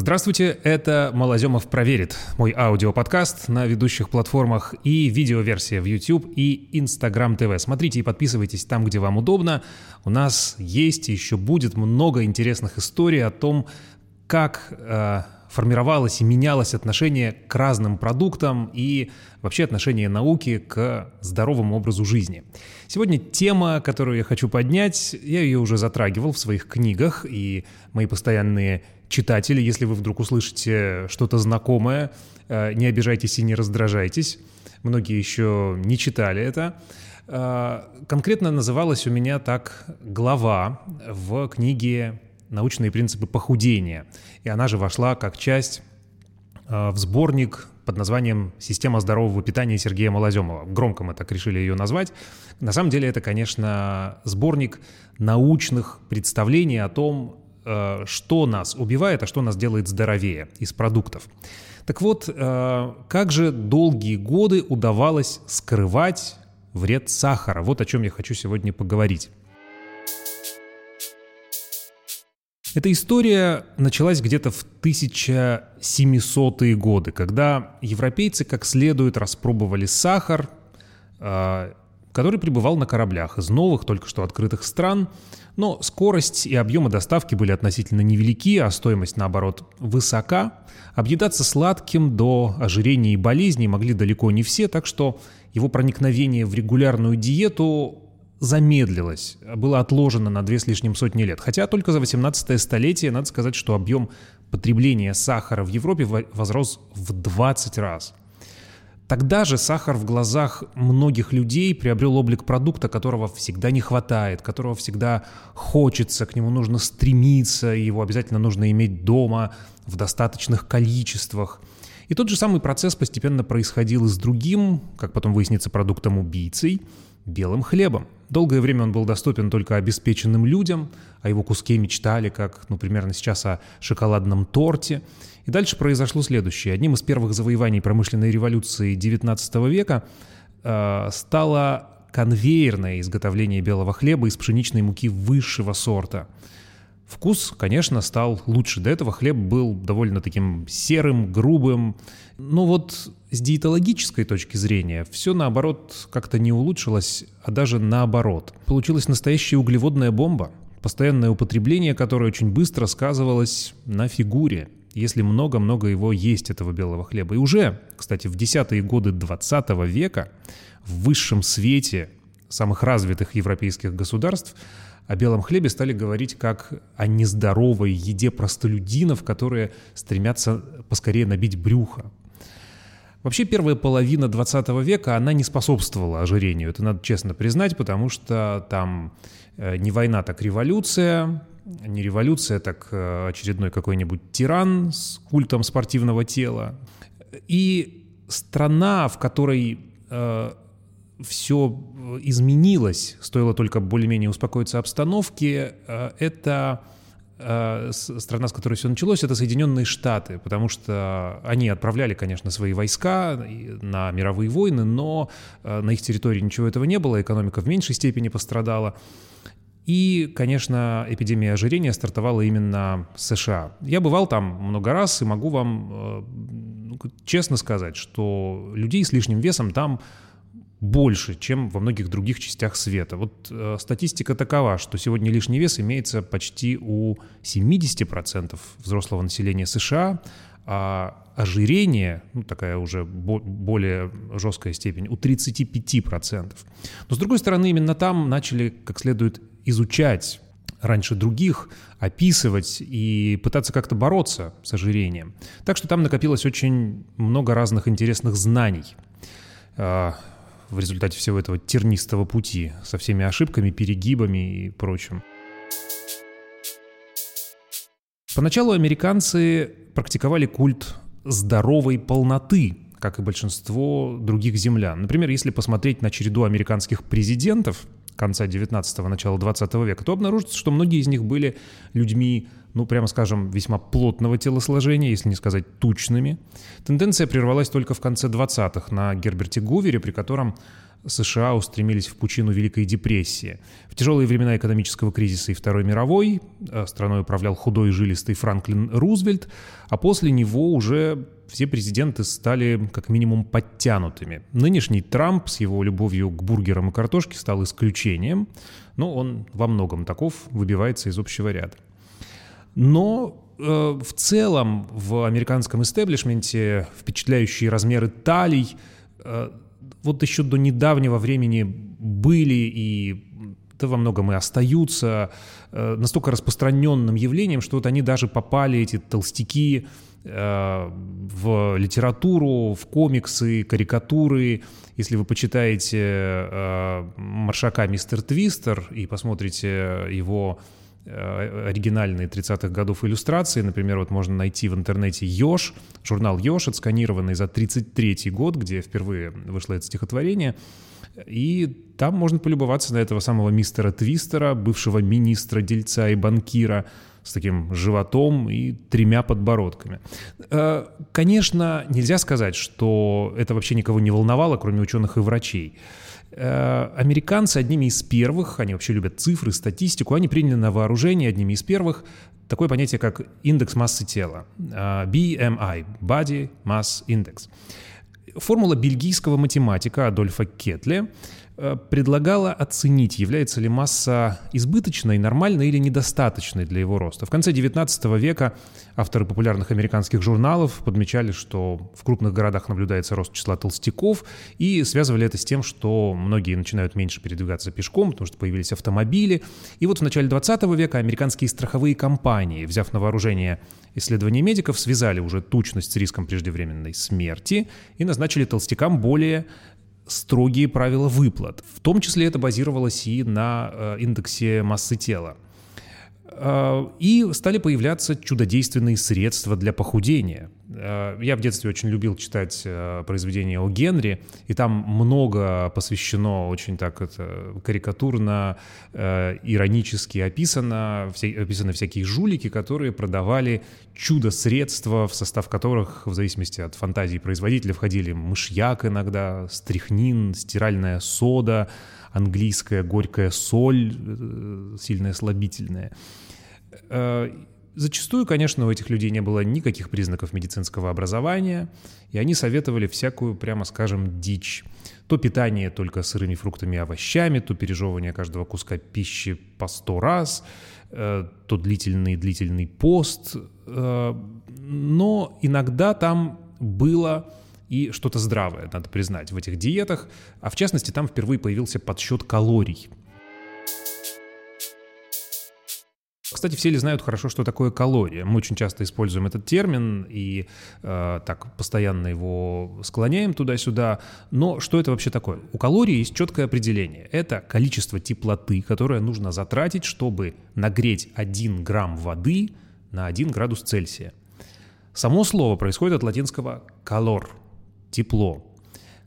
Здравствуйте, это Малоземов проверит, мой аудиоподкаст на ведущих платформах и видеоверсия в YouTube и Instagram TV. Смотрите и подписывайтесь там, где вам удобно. У нас есть и еще будет много интересных историй о том, как э, формировалось и менялось отношение к разным продуктам и вообще отношение науки к здоровому образу жизни. Сегодня тема, которую я хочу поднять, я ее уже затрагивал в своих книгах, и мои постоянные читатели, если вы вдруг услышите что-то знакомое, э, не обижайтесь и не раздражайтесь. Многие еще не читали это. Э, конкретно называлась у меня так глава в книге научные принципы похудения. И она же вошла как часть э, в сборник под названием «Система здорового питания» Сергея Малоземова. Громко мы так решили ее назвать. На самом деле это, конечно, сборник научных представлений о том, что нас убивает, а что нас делает здоровее из продуктов. Так вот, э, как же долгие годы удавалось скрывать вред сахара? Вот о чем я хочу сегодня поговорить. Эта история началась где-то в 1700-е годы, когда европейцы как следует распробовали сахар, а, который прибывал на кораблях из новых, только что открытых стран, но скорость и объемы доставки были относительно невелики, а стоимость, наоборот, высока. Объедаться сладким до ожирения и болезней могли далеко не все, так что его проникновение в регулярную диету замедлилось, было отложено на две с лишним сотни лет. Хотя только за 18 столетие, надо сказать, что объем потребления сахара в Европе возрос в 20 раз. Тогда же сахар в глазах многих людей приобрел облик продукта, которого всегда не хватает, которого всегда хочется, к нему нужно стремиться, его обязательно нужно иметь дома в достаточных количествах. И тот же самый процесс постепенно происходил и с другим, как потом выяснится, продуктом-убийцей – белым хлебом. Долгое время он был доступен только обеспеченным людям, о его куске мечтали, как, ну, примерно сейчас о шоколадном торте. И дальше произошло следующее. Одним из первых завоеваний промышленной революции XIX века э, стало конвейерное изготовление белого хлеба из пшеничной муки высшего сорта – Вкус, конечно, стал лучше. До этого хлеб был довольно таким серым, грубым. Но вот с диетологической точки зрения все наоборот как-то не улучшилось, а даже наоборот. Получилась настоящая углеводная бомба, постоянное употребление которое очень быстро сказывалось на фигуре, если много-много его есть, этого белого хлеба. И уже, кстати, в десятые годы 20 века в высшем свете самых развитых европейских государств – о белом хлебе стали говорить как о нездоровой еде простолюдинов, которые стремятся поскорее набить брюхо. Вообще первая половина 20 века, она не способствовала ожирению, это надо честно признать, потому что там э, не война, так революция, не революция, так э, очередной какой-нибудь тиран с культом спортивного тела. И страна, в которой э, все изменилось, стоило только более-менее успокоиться обстановке, э, это страна, с которой все началось, это Соединенные Штаты, потому что они отправляли, конечно, свои войска на мировые войны, но на их территории ничего этого не было, экономика в меньшей степени пострадала. И, конечно, эпидемия ожирения стартовала именно в США. Я бывал там много раз и могу вам ну, честно сказать, что людей с лишним весом там больше, чем во многих других частях света. Вот э, статистика такова, что сегодня лишний вес имеется почти у 70% взрослого населения США, а ожирение, ну такая уже бо- более жесткая степень, у 35%. Но с другой стороны, именно там начали как следует изучать раньше других, описывать и пытаться как-то бороться с ожирением. Так что там накопилось очень много разных интересных знаний а, в результате всего этого тернистого пути со всеми ошибками, перегибами и прочим. Поначалу американцы практиковали культ здоровой полноты, как и большинство других землян. Например, если посмотреть на череду американских президентов конца 19-го, начала 20 века, то обнаружится, что многие из них были людьми ну, прямо скажем, весьма плотного телосложения, если не сказать тучными. Тенденция прервалась только в конце 20-х на Герберте Гувере, при котором США устремились в пучину Великой депрессии. В тяжелые времена экономического кризиса и Второй мировой э, страной управлял худой и жилистый Франклин Рузвельт, а после него уже все президенты стали как минимум подтянутыми. Нынешний Трамп с его любовью к бургерам и картошке стал исключением, но он во многом таков, выбивается из общего ряда. Но э, в целом в американском истеблишменте впечатляющие размеры талий э, вот еще до недавнего времени были и да во многом и остаются э, настолько распространенным явлением, что вот они даже попали, эти толстяки, э, в литературу, в комиксы, карикатуры. Если вы почитаете э, Маршака «Мистер Твистер» и посмотрите его оригинальные 30-х годов иллюстрации. Например, вот можно найти в интернете «Ёж», журнал «Ёж», отсканированный за 33 год, где впервые вышло это стихотворение. И там можно полюбоваться на этого самого мистера Твистера, бывшего министра, дельца и банкира, с таким животом и тремя подбородками. Э, конечно, нельзя сказать, что это вообще никого не волновало, кроме ученых и врачей. Э, американцы одними из первых, они вообще любят цифры, статистику, они приняли на вооружение одними из первых такое понятие, как индекс массы тела, э, BMI, Body Mass Index. Формула бельгийского математика Адольфа Кетле предлагала оценить, является ли масса избыточной, нормальной или недостаточной для его роста. В конце XIX века авторы популярных американских журналов подмечали, что в крупных городах наблюдается рост числа толстяков, и связывали это с тем, что многие начинают меньше передвигаться пешком, потому что появились автомобили. И вот в начале XX века американские страховые компании, взяв на вооружение исследования медиков, связали уже тучность с риском преждевременной смерти и назначили толстякам более строгие правила выплат. В том числе это базировалось и на э, индексе массы тела. Э, и стали появляться чудодейственные средства для похудения. Э, я в детстве очень любил читать произведения о Генри, и там много посвящено очень так это карикатурно, иронически описано, описаны всякие жулики, которые продавали чудо-средства, в состав которых, в зависимости от фантазии производителя, входили мышьяк иногда, стрихнин, стиральная сода, английская горькая соль, э, сильная слабительная. Э, зачастую, конечно, у этих людей не было никаких признаков медицинского образования, и они советовали всякую, прямо скажем, дичь. То питание только сырыми фруктами и овощами, то пережевывание каждого куска пищи по сто раз, э, то длительный-длительный пост. Но иногда там было и что-то здравое, надо признать, в этих диетах, а в частности там впервые появился подсчет калорий. Кстати, все ли знают хорошо, что такое калория? Мы очень часто используем этот термин и э, так постоянно его склоняем туда-сюда. Но что это вообще такое? У калории есть четкое определение. Это количество теплоты, которое нужно затратить, чтобы нагреть 1 грамм воды на 1 градус Цельсия. Само слово происходит от латинского «calor» тепло.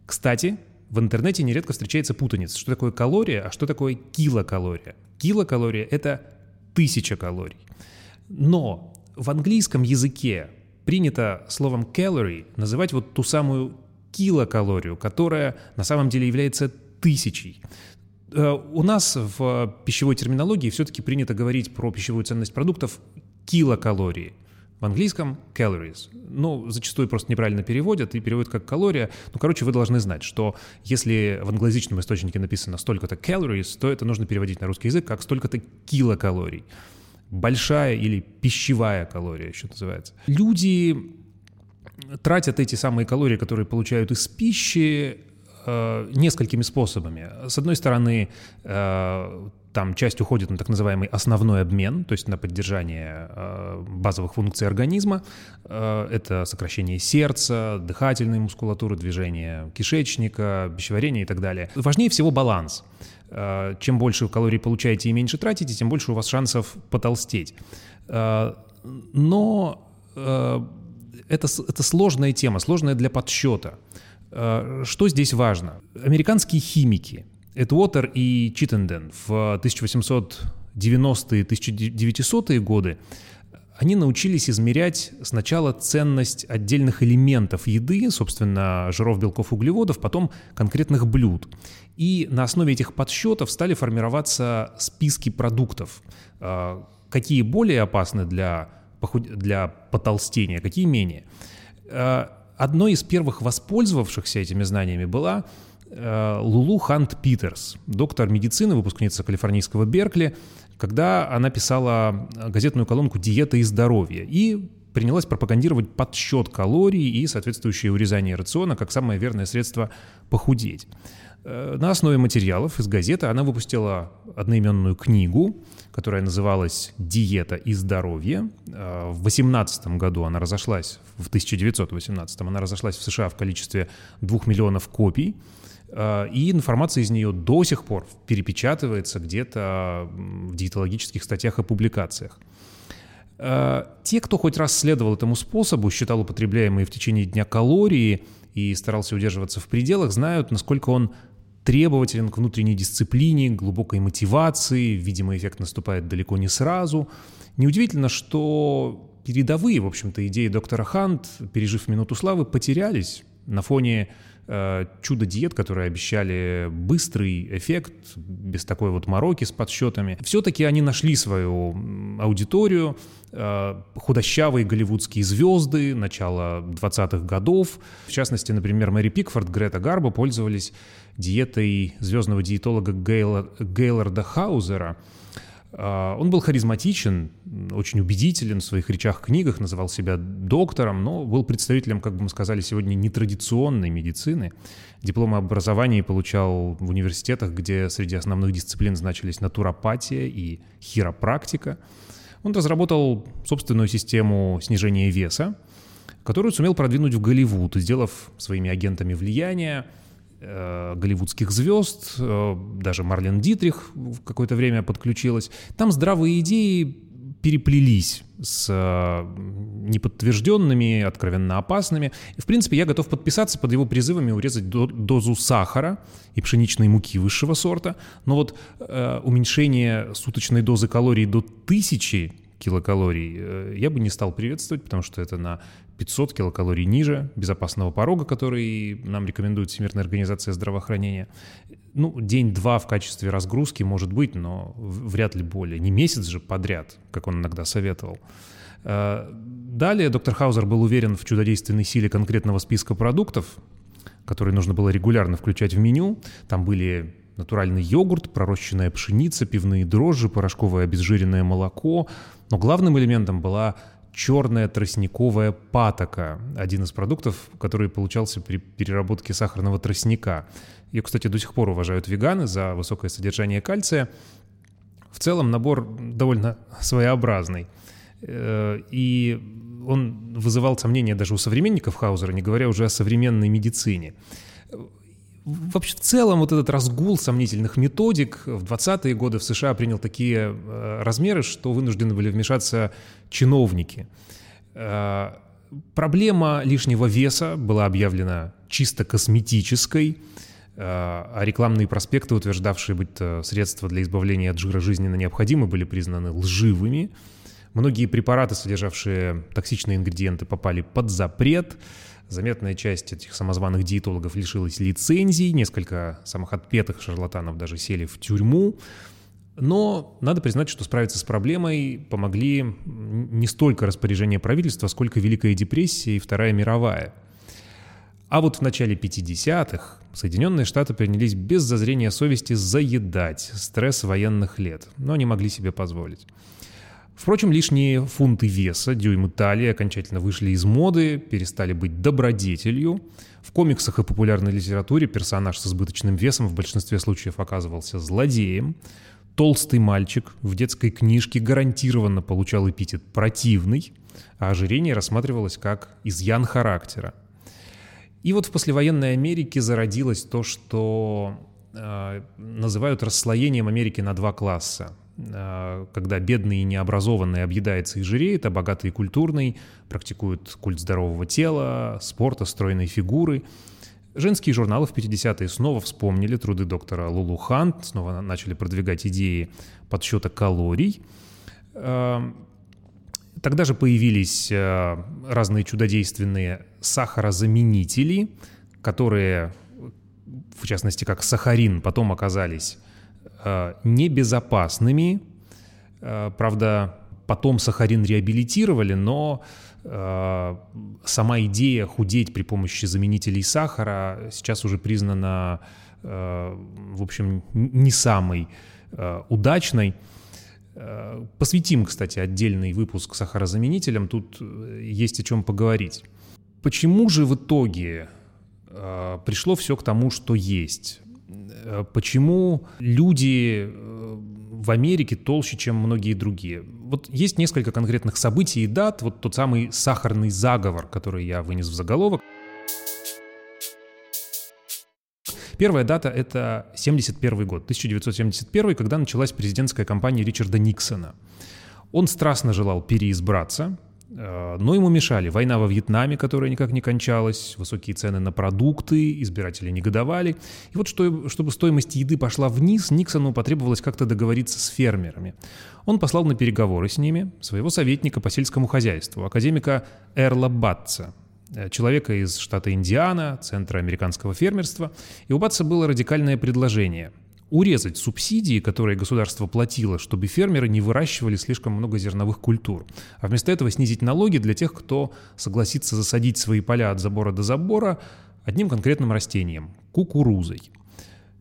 Кстати, в интернете нередко встречается путаница. Что такое калория, а что такое килокалория? Килокалория — это тысяча калорий. Но в английском языке принято словом calorie называть вот ту самую килокалорию, которая на самом деле является тысячей. Э, у нас в пищевой терминологии все-таки принято говорить про пищевую ценность продуктов килокалории. В английском calories. Ну, зачастую просто неправильно переводят и переводят как калория. Ну, короче, вы должны знать, что если в англоязычном источнике написано столько-то calories, то это нужно переводить на русский язык как столько-то килокалорий. Большая или пищевая калория еще называется. Люди тратят эти самые калории, которые получают из пищи, э, несколькими способами. С одной стороны, э, там часть уходит на так называемый основной обмен, то есть на поддержание э, базовых функций организма. Э, это сокращение сердца, дыхательной мускулатуры, движение кишечника, пищеварения и так далее. Важнее всего баланс. Э, чем больше калорий получаете и меньше тратите, тем больше у вас шансов потолстеть. Но это, это сложная тема, сложная для подсчета. Что здесь важно? Американские химики – Эдуотер и Читтенден в 1890-1900-е годы они научились измерять сначала ценность отдельных элементов еды, собственно, жиров, белков, углеводов, потом конкретных блюд. И на основе этих подсчетов стали формироваться списки продуктов, а, какие более опасны для, для потолстения, какие менее. А, одной из первых воспользовавшихся этими знаниями была а, Лулу Хант Питерс, доктор медицины, выпускница калифорнийского Беркли, когда она писала газетную колонку «Диета и здоровье» и принялась пропагандировать подсчет калорий и соответствующее урезание рациона как самое верное средство похудеть. Э, на основе материалов из газеты она выпустила одноименную книгу, которая называлась «Диета и здоровье». Э, в 18 году она разошлась, в 1918 она разошлась в США в количестве 2 миллионов копий. Э, и информация из нее до сих пор перепечатывается где-то в диетологических статьях и публикациях. Э, те, кто хоть раз следовал этому способу, считал употребляемые в течение дня калории и старался удерживаться в пределах, знают, насколько он требователен к внутренней дисциплине, глубокой мотивации, видимо, эффект наступает далеко не сразу. Неудивительно, что передовые, в общем-то, идеи доктора Хант, пережив минуту славы, потерялись на фоне чудо-диет, которые обещали быстрый эффект, без такой вот мороки с подсчетами. Все-таки они нашли свою аудиторию, э, худощавые голливудские звезды начала 20-х годов. В частности, например, Мэри Пикфорд, Грета Гарбо пользовались диетой звездного диетолога Гейларда Хаузера – он был харизматичен, очень убедителен в своих речах, книгах, называл себя доктором, но был представителем, как бы мы сказали сегодня, нетрадиционной медицины. Диплом образования получал в университетах, где среди основных дисциплин значились натуропатия и хиропрактика. Он разработал собственную систему снижения веса, которую сумел продвинуть в Голливуд, сделав своими агентами влияния э, голливудских звезд, э, даже Марлен Дитрих в какое-то время подключилась. Там здравые идеи переплелись с э, неподтвержденными, откровенно опасными. И, в принципе, я готов подписаться под его призывами урезать до, дозу сахара и пшеничной муки высшего сорта. Но вот уменьшение суточной дозы калорий до тысячи килокалорий э, я бы не стал приветствовать, потому что это на 500 килокалорий ниже безопасного порога, который нам рекомендует Всемирная организация здравоохранения. Ну, день-два в качестве разгрузки может быть, но вряд ли более. Не месяц же подряд, как он иногда советовал. Э, далее доктор Хаузер был уверен в чудодейственной силе конкретного списка продуктов, которые нужно было регулярно включать в меню. Там были натуральный йогурт, пророщенная пшеница, пивные дрожжи, порошковое обезжиренное молоко. Но главным элементом была черная тростниковая патока, один из продуктов, который получался при переработке сахарного тростника. Ее, кстати, до сих пор уважают веганы за высокое содержание кальция. В целом набор довольно своеобразный. Э, и он вызывал сомнения даже у современников Хаузера, не говоря уже о современной медицине. Вообще, в целом, вот этот разгул сомнительных методик в 20-е годы в США принял такие э, размеры, что вынуждены были вмешаться чиновники. Э, проблема лишнего веса была объявлена чисто косметической, э, а рекламные проспекты, утверждавшие быть средства для избавления от жира жизненно необходимы, были признаны лживыми. Многие препараты, содержавшие токсичные ингредиенты, попали под запрет – Заметная часть этих самозваных диетологов лишилась лицензий, несколько самых отпетых шарлатанов даже сели в тюрьму. Но надо признать, что справиться с проблемой помогли не столько распоряжение правительства, сколько Великая депрессия и Вторая мировая. А вот в начале 50-х Соединенные Штаты принялись без зазрения совести заедать стресс военных лет, но не могли себе позволить. Впрочем, лишние фунты веса, дюймы талии окончательно вышли из моды, перестали быть добродетелью. В комиксах и популярной литературе персонаж с избыточным весом в большинстве случаев оказывался злодеем. Толстый мальчик в детской книжке гарантированно получал эпитет «противный», а ожирение рассматривалось как изъян характера. И вот в послевоенной Америке зародилось то, что э, называют расслоением Америки на два класса. А, когда бедный и необразованный объедается и жиреет, а богатый и культурный практикуют культ здорового тела, спорта, стройной фигуры. Женские журналы в 50-е снова вспомнили труды доктора Лулу Хант, снова начали продвигать идеи подсчета калорий. А, Тогда же появились разные чудодейственные сахарозаменители, которые, в частности, как сахарин, потом оказались небезопасными. Правда, потом сахарин реабилитировали, но э, сама идея худеть при помощи заменителей сахара сейчас уже признана, э, в общем, не самой э, удачной. Э, посвятим, кстати, отдельный выпуск сахарозаменителям, тут э, есть о чем поговорить. Почему же в итоге э, пришло все к тому, что есть? Э, почему люди в Америке толще, чем многие другие. Вот есть несколько конкретных событий и дат, вот тот самый сахарный заговор, который я вынес в заголовок. Первая дата — это 71 год, 1971, когда началась президентская кампания Ричарда Никсона. Он страстно желал переизбраться, Э, но ему мешали война во Вьетнаме, которая никак не кончалась, высокие цены на продукты, избиратели негодовали. И вот что, чтобы стоимость еды пошла вниз, Никсону потребовалось как-то договориться с фермерами. Он послал на переговоры с ними своего советника по сельскому хозяйству, академика Эрла Батца, э, человека из штата Индиана, центра американского фермерства. И у Батца было радикальное предложение – урезать субсидии, которые государство платило, чтобы фермеры не выращивали слишком много зерновых культур, а вместо этого снизить налоги для тех, кто согласится засадить свои поля от забора до забора одним конкретным растением – кукурузой.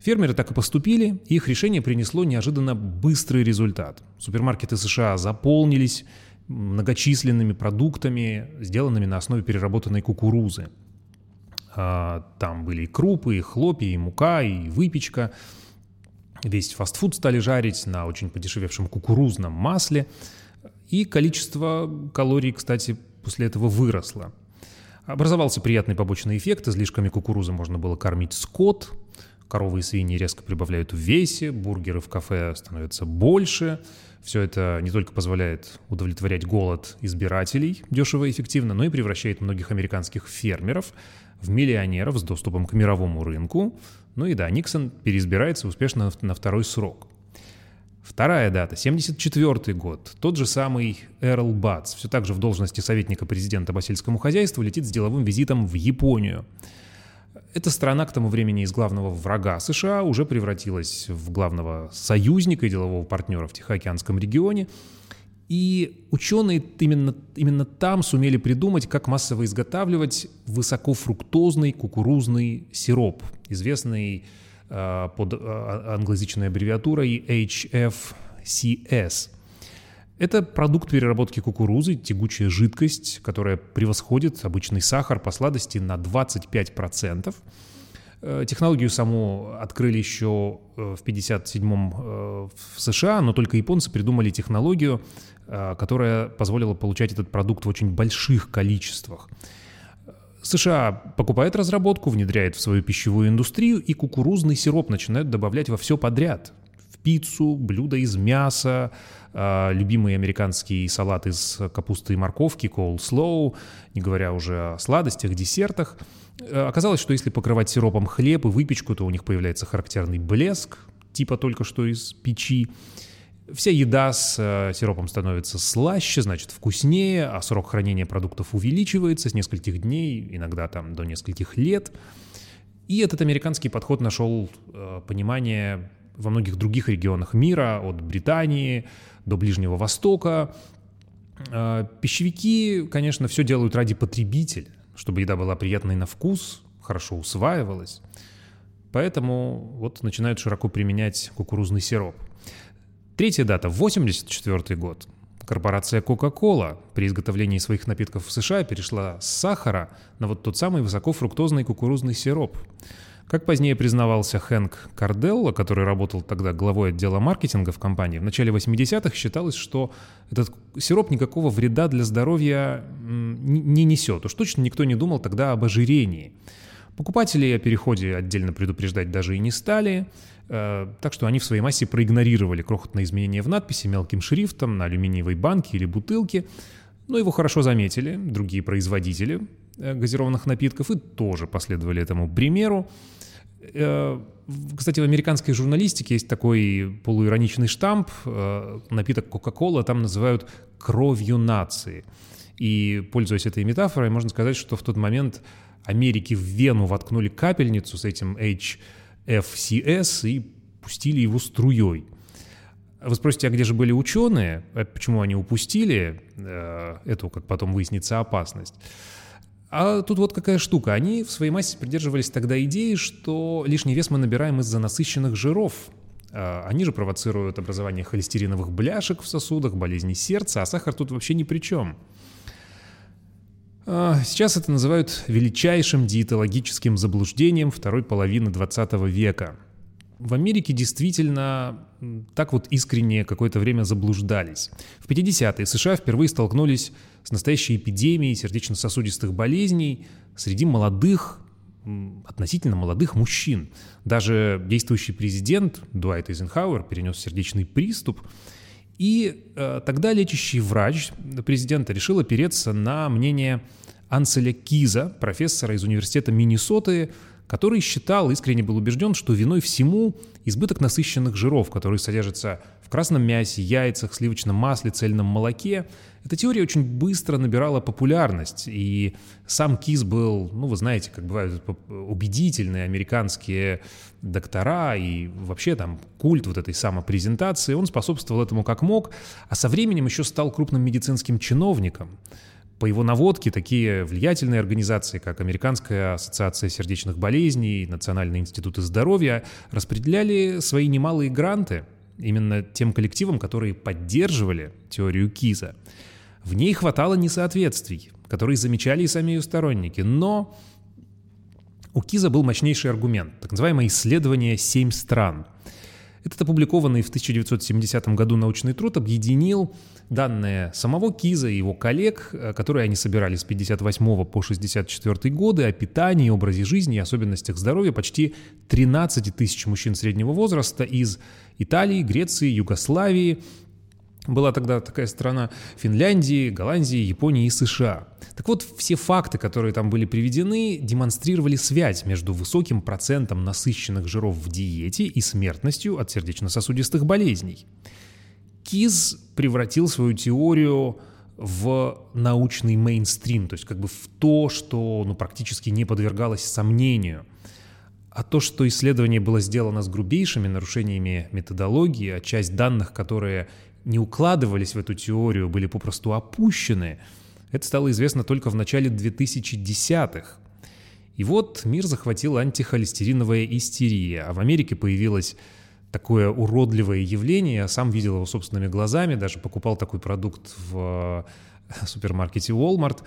Фермеры так и поступили, и их решение принесло неожиданно быстрый результат. Супермаркеты США заполнились многочисленными продуктами, сделанными на основе переработанной кукурузы. А, там были и крупы, и хлопья, и мука, и выпечка – Весь фастфуд стали жарить на очень подешевевшем кукурузном масле. И количество калорий, кстати, после этого выросло. Образовался приятный побочный эффект. Излишками кукурузы можно было кормить скот. Коровы и свиньи резко прибавляют в весе, бургеры в кафе становятся больше. Все это не только позволяет удовлетворять голод избирателей дешево и эффективно, но и превращает многих американских фермеров в миллионеров с доступом к мировому рынку, ну и да, Никсон переизбирается успешно на второй срок. Вторая дата, 74 год. Тот же самый Эрл Батс, все так же в должности советника президента по сельскому хозяйству, летит с деловым визитом в Японию. Эта страна к тому времени из главного врага США уже превратилась в главного союзника и делового партнера в Тихоокеанском регионе – и ученые именно, именно там сумели придумать, как массово изготавливать высокофруктозный кукурузный сироп, известный э, под э, англоязычной аббревиатурой HFCS. Это продукт переработки кукурузы, тягучая жидкость, которая превосходит обычный сахар по сладости на 25%. Э, технологию саму открыли еще э, в 1957-м э, в США, но только японцы придумали технологию, которая позволила получать этот продукт в очень больших количествах. США покупает разработку, внедряет в свою пищевую индустрию, и кукурузный сироп начинают добавлять во все подряд. В пиццу, блюда из мяса, любимый американский салат из капусты и морковки, coleslaw, не говоря уже о сладостях, десертах – Э, оказалось, что если покрывать сиропом хлеб и выпечку, то у них появляется характерный блеск, типа только что из печи. Вся еда с э, сиропом становится слаще, значит вкуснее, а срок хранения продуктов увеличивается с нескольких дней, иногда там до нескольких лет. И этот американский подход нашел э, понимание во многих других регионах мира, от Британии до Ближнего Востока. Э, пищевики, конечно, все делают ради потребителя чтобы еда была приятной на вкус, хорошо усваивалась. Поэтому вот начинают широко применять кукурузный сироп. Третья дата – 84 год. Корпорация Coca-Cola при изготовлении своих напитков в США перешла с сахара на вот тот самый высокофруктозный кукурузный сироп – как позднее признавался Хэнк Карделло, который работал тогда главой отдела маркетинга в компании, в начале 80-х считалось, что этот сироп никакого вреда для здоровья не несет. Уж точно никто не думал тогда об ожирении. Покупатели о переходе отдельно предупреждать даже и не стали, э, так что они в своей массе проигнорировали крохотные изменения в надписи мелким шрифтом на алюминиевой банке или бутылке, но его хорошо заметили другие производители э, газированных напитков и тоже последовали этому примеру. Э, кстати, в американской журналистике есть такой полуироничный штамп. Э, напиток Кока-Кола там называют «кровью нации». И, пользуясь этой метафорой, можно сказать, что в тот момент Америке в вену воткнули капельницу с этим HFCS и пустили его струей. Вы спросите, а где же были ученые? А почему они упустили э, эту, как потом выяснится, опасность? А тут вот какая штука. Они в своей массе придерживались тогда идеи, что лишний вес мы набираем из-за насыщенных жиров. А, они же провоцируют образование холестериновых бляшек в сосудах, болезни сердца, а сахар тут вообще ни при чем. А, сейчас это называют величайшим диетологическим заблуждением второй половины 20 века – в Америке действительно так вот искренне какое-то время заблуждались. В 50-е США впервые столкнулись с настоящей эпидемией сердечно-сосудистых болезней среди молодых, относительно молодых мужчин. Даже действующий президент Дуайт Эйзенхауэр перенес сердечный приступ, и э, тогда лечащий врач президента решил опереться на мнение Анселя Киза, профессора из университета Миннесоты, который считал, искренне был убежден, что виной всему избыток насыщенных жиров, которые содержатся в красном мясе, яйцах, сливочном масле, цельном молоке. Эта теория очень быстро набирала популярность, и сам Киз был, ну, вы знаете, как бывают убедительные американские доктора и вообще там культ вот этой самопрезентации, он способствовал этому как мог, а со временем еще стал крупным медицинским чиновником – по его наводке такие влиятельные организации, как Американская ассоциация сердечных болезней, Национальный институт здоровья, распределяли свои немалые гранты именно тем коллективам, которые поддерживали теорию Киза. В ней хватало несоответствий, которые замечали и сами ее сторонники, но у Киза был мощнейший аргумент, так называемое исследование «Семь стран». Этот опубликованный в 1970 году научный труд объединил данные самого Киза и его коллег, э, которые они собирали с 58 по 64 годы, о питании, образе жизни и особенностях здоровья почти 13 тысяч мужчин среднего возраста из Италии, Греции, Югославии, была тогда такая страна Финляндии, Голландии, Японии и США. Так вот, все факты, которые там были приведены, демонстрировали связь между высоким процентом насыщенных жиров в диете и смертностью от сердечно-сосудистых болезней. Киз превратил свою теорию в научный мейнстрим, то есть как бы в то, что ну, практически не подвергалось сомнению. А то, что исследование было сделано с грубейшими нарушениями методологии, а часть данных, которые не укладывались в эту теорию, были попросту опущены, это стало известно только в начале 2010-х. И вот мир захватила антихолестериновая истерия, а в Америке появилась такое уродливое явление. Я сам видел его собственными глазами, даже покупал такой продукт в э, супермаркете Walmart.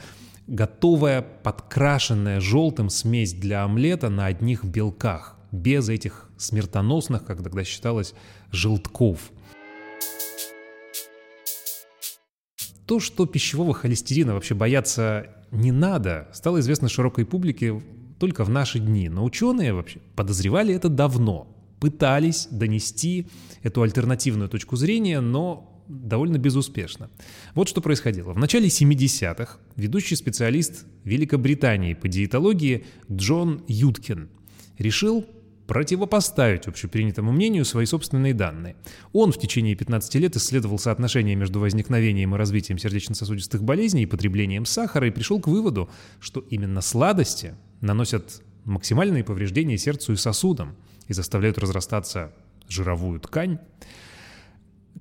Готовая, подкрашенная желтым смесь для омлета на одних белках, без этих смертоносных, как тогда считалось, желтков. То, что пищевого холестерина вообще бояться не надо, стало известно широкой публике только в наши дни. Но ученые вообще подозревали это давно пытались донести эту альтернативную точку зрения, но довольно безуспешно. Вот что происходило. В начале 70-х ведущий специалист Великобритании по диетологии Джон Юткин решил противопоставить общепринятому мнению свои собственные данные. Он в течение 15 лет исследовал соотношение между возникновением и развитием сердечно-сосудистых болезней и потреблением сахара и пришел к выводу, что именно сладости наносят максимальные повреждения сердцу и сосудам – и заставляют разрастаться жировую ткань.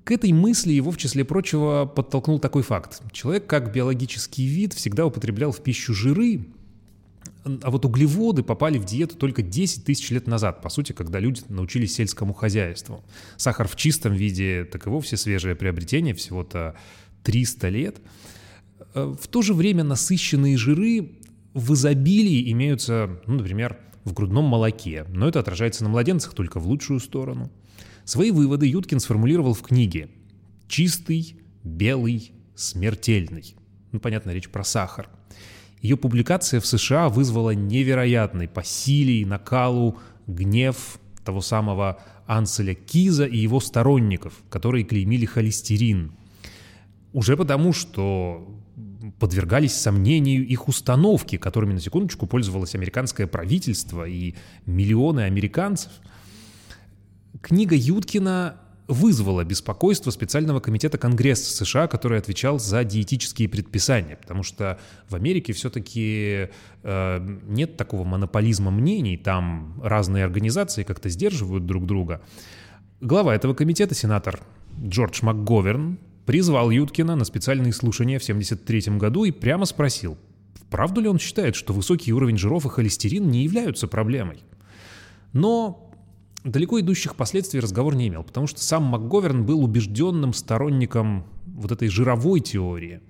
К этой мысли его, в числе прочего, подтолкнул такой факт. Человек, как биологический вид, всегда употреблял в пищу жиры, а вот углеводы попали в диету только 10 тысяч лет назад, по сути, когда люди научились сельскому хозяйству. Сахар в чистом виде так и вовсе свежее приобретение, всего-то 300 лет. Э, в то же время насыщенные жиры в изобилии имеются, ну, например, в грудном молоке, но это отражается на младенцах только в лучшую сторону. Свои выводы Юткин сформулировал в книге «Чистый, белый, смертельный». Ну, понятно, речь про сахар. Ее публикация в США вызвала невероятный по силе и накалу гнев того самого Анселя Киза и его сторонников, которые клеймили холестерин. Уже потому, что подвергались сомнению их установки, которыми, на секундочку, пользовалось американское правительство и миллионы американцев. Книга Юткина вызвало беспокойство специального комитета Конгресса США, который отвечал за диетические предписания, потому что в Америке все-таки э, нет такого монополизма мнений, там разные организации как-то сдерживают друг друга. Глава этого комитета, сенатор Джордж МакГоверн, призвал Юткина на специальные слушания в 1973 году и прямо спросил, правду ли он считает, что высокий уровень жиров и холестерин не являются проблемой. Но далеко идущих последствий разговор не имел, потому что сам МакГоверн был убежденным сторонником вот этой жировой теории.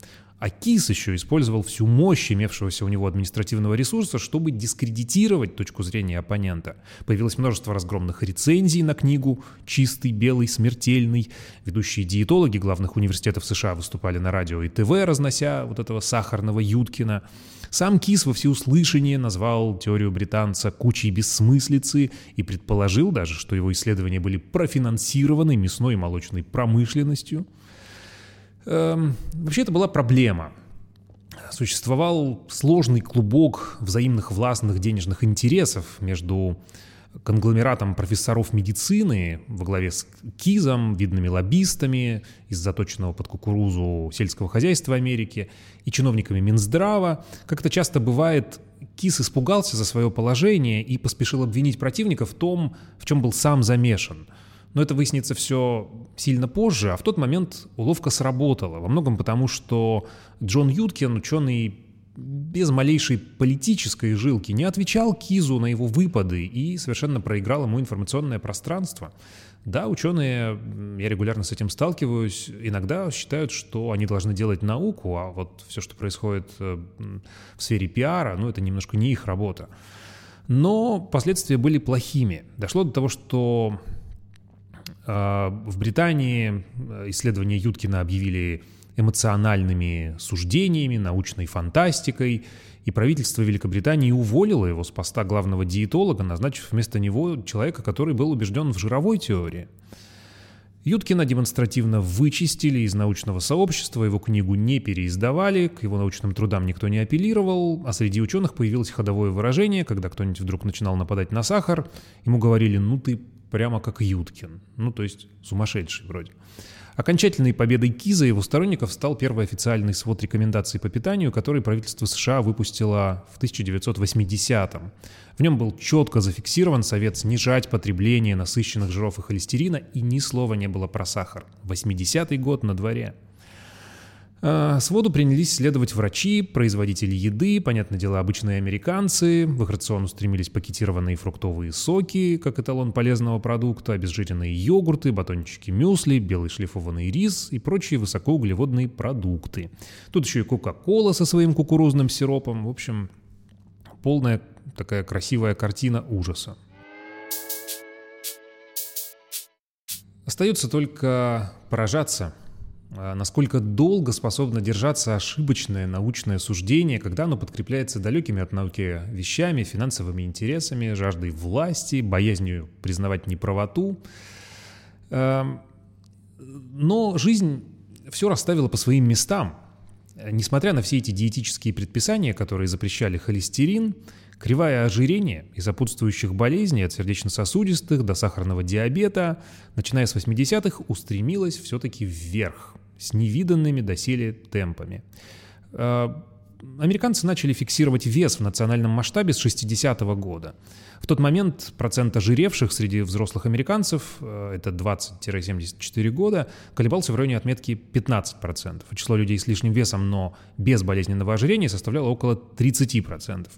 А КИС еще использовал всю мощь имевшегося у него административного ресурса, чтобы дискредитировать точку зрения оппонента. Появилось множество разгромных рецензий на книгу «Чистый, белый, смертельный». Ведущие диетологи главных университетов США выступали на радио и ТВ, разнося вот этого сахарного Юткина. Сам Кис во всеуслышание назвал теорию британца кучей бессмыслицы и предположил даже, что его исследования были профинансированы мясной и молочной промышленностью – Эм, вообще это была проблема. Существовал сложный клубок взаимных властных денежных интересов между конгломератом профессоров медицины во главе с КИЗом, видными лоббистами из заточенного под кукурузу сельского хозяйства Америки и чиновниками Минздрава. Как это часто бывает, КИЗ испугался за свое положение и поспешил обвинить противника в том, в чем был сам замешан – но это выяснится все сильно позже, а в тот момент уловка сработала. Во многом потому, что Джон Юткин, ученый без малейшей политической жилки, не отвечал Кизу на его выпады и совершенно проиграл ему информационное пространство. Да, ученые, я регулярно с этим сталкиваюсь, иногда считают, что они должны делать науку, а вот все, что происходит э, в сфере пиара, ну, это немножко не их работа. Но последствия были плохими. Дошло до того, что в Британии э, исследования Юткина объявили эмоциональными суждениями, научной фантастикой, и правительство Великобритании уволило его с поста главного диетолога, назначив вместо него человека, который был убежден в жировой теории. Юткина демонстративно вычистили из научного сообщества, его книгу не переиздавали, к его научным трудам никто не апеллировал, а среди ученых появилось ходовое выражение, когда кто-нибудь вдруг начинал нападать на сахар, ему говорили «ну ты прямо как Юткин. Ну, то есть сумасшедший вроде. Окончательной победой Киза и его сторонников стал первый официальный свод рекомендаций по питанию, который правительство США выпустило в 1980-м. В нем был четко зафиксирован совет снижать потребление насыщенных жиров и холестерина, и ни слова не было про сахар. 80-й год на дворе. А, своду принялись следовать врачи, производители еды, понятное дело, обычные американцы. В их рацион устремились пакетированные фруктовые соки, как эталон полезного продукта, обезжиренные йогурты, батончики мюсли, белый шлифованный рис и прочие высокоуглеводные продукты. Тут еще и Кока-Кола со своим кукурузным сиропом. В общем, полная такая красивая картина ужаса. Остается только поражаться – насколько долго способно держаться ошибочное научное суждение, когда оно подкрепляется далекими от науки вещами, финансовыми интересами, жаждой власти, боязнью признавать неправоту. Эм, но жизнь все расставила по своим местам. Несмотря на все эти диетические предписания, которые запрещали холестерин, Кривая ожирения и сопутствующих болезней от сердечно-сосудистых до сахарного диабета, начиная с 80-х, устремилась все-таки вверх с невиданными доселе темпами. Э, американцы начали фиксировать вес в национальном масштабе с 60-го года. В тот момент процент ожиревших среди взрослых американцев, э, это 20-74 года, колебался в районе отметки 15%. Число людей с лишним весом, но без болезненного ожирения составляло около 30%.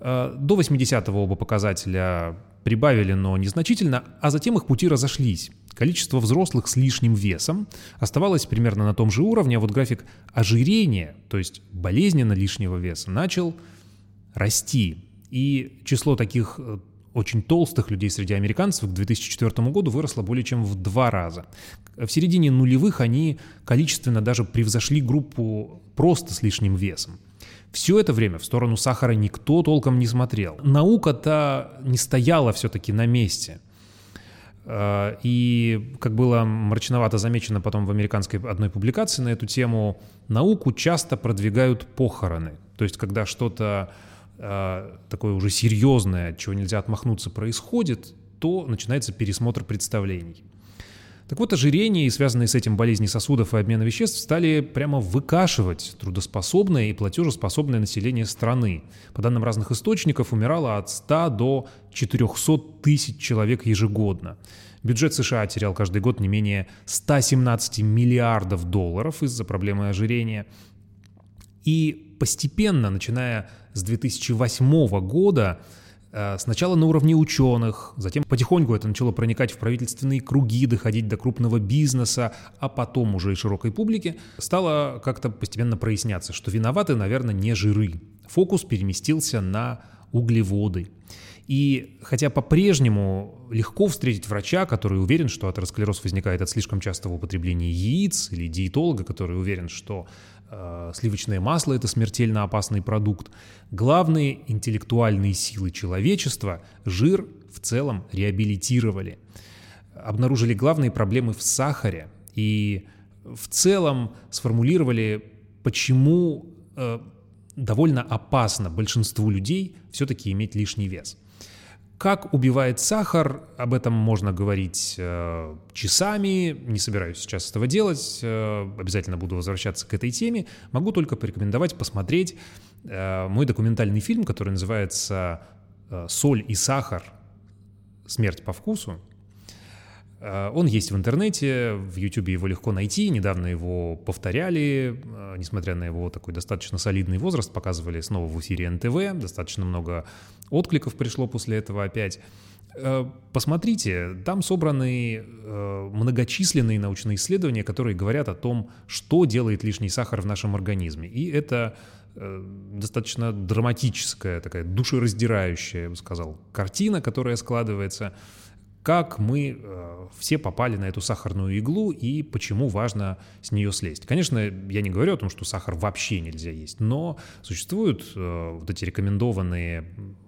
Э, до 80-го оба показателя прибавили, но незначительно, а затем их пути разошлись. Количество взрослых с лишним весом оставалось примерно на том же уровне, а вот график ожирения, то есть болезненно лишнего веса, начал расти. И число таких э, очень толстых людей среди американцев к 2004 году выросло более чем в два раза. В середине нулевых они количественно даже превзошли группу просто с лишним весом. Все это время в сторону сахара никто толком не смотрел. Наука-то не стояла все-таки на месте. Э, и, как было мрачновато замечено потом в американской одной публикации на эту тему, науку часто продвигают похороны. То есть, когда что-то э, такое уже серьезное, от чего нельзя отмахнуться, происходит, то начинается пересмотр представлений. Так вот, ожирение и связанные с этим болезни сосудов и обмена веществ стали прямо выкашивать трудоспособное и платежеспособное население страны. По данным разных источников, умирало от 100 до 400 тысяч человек ежегодно. Бюджет США терял каждый год не менее 117 миллиардов долларов из-за проблемы ожирения. И постепенно, начиная с 2008 года, сначала на уровне ученых, затем потихоньку это начало проникать в правительственные круги, доходить до крупного бизнеса, а потом уже и широкой публики, стало как-то постепенно проясняться, что виноваты, наверное, не жиры. Фокус переместился на углеводы. И хотя по-прежнему легко встретить врача, который уверен, что атеросклероз возникает от слишком частого употребления яиц, или диетолога, который уверен, что э, сливочное масло – это смертельно опасный продукт, главные интеллектуальные силы человечества – жир в целом реабилитировали. Обнаружили главные проблемы в сахаре и в целом сформулировали, почему э, довольно опасно большинству людей все-таки иметь лишний вес – как убивает сахар, об этом можно говорить э, часами, не собираюсь сейчас этого делать, э, обязательно буду возвращаться к этой теме. Могу только порекомендовать посмотреть э, мой документальный фильм, который называется э, «Соль и сахар. Смерть по вкусу». Э, он есть в интернете, в YouTube его легко найти. Недавно его повторяли, э, несмотря на его такой достаточно солидный возраст, показывали снова в эфире НТВ. Достаточно много откликов пришло после этого опять. Э, посмотрите, там собраны многочисленные научные исследования, которые говорят о том, что делает лишний сахар в нашем организме. И это достаточно драматическая, такая душераздирающая, я бы сказал, картина, которая складывается как мы э, все попали на эту сахарную иглу и почему важно с нее слезть. Конечно, я не говорю о том, что сахар вообще нельзя есть, но существуют э, вот эти рекомендованные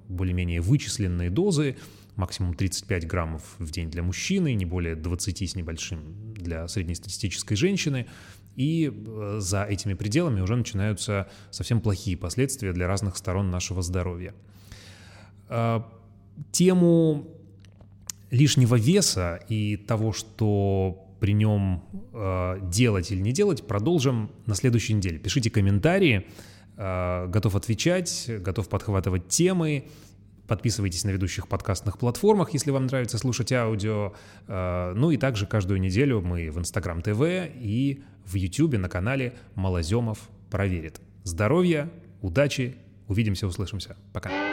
более-менее вычисленные дозы, максимум 35 граммов в день для мужчины, не более 20 с небольшим для среднестатистической женщины. И э, за этими пределами уже начинаются совсем плохие последствия для разных сторон нашего здоровья. Э, тему лишнего веса и того, что при нем э, делать или не делать, продолжим на следующей неделе. Пишите комментарии, э, готов отвечать, готов подхватывать темы. Подписывайтесь на ведущих подкастных платформах, если вам нравится слушать аудио. Э, ну и также каждую неделю мы в Инстаграм ТВ и в Ютубе на канале Малоземов проверит. Здоровья, удачи, увидимся, услышимся. Пока.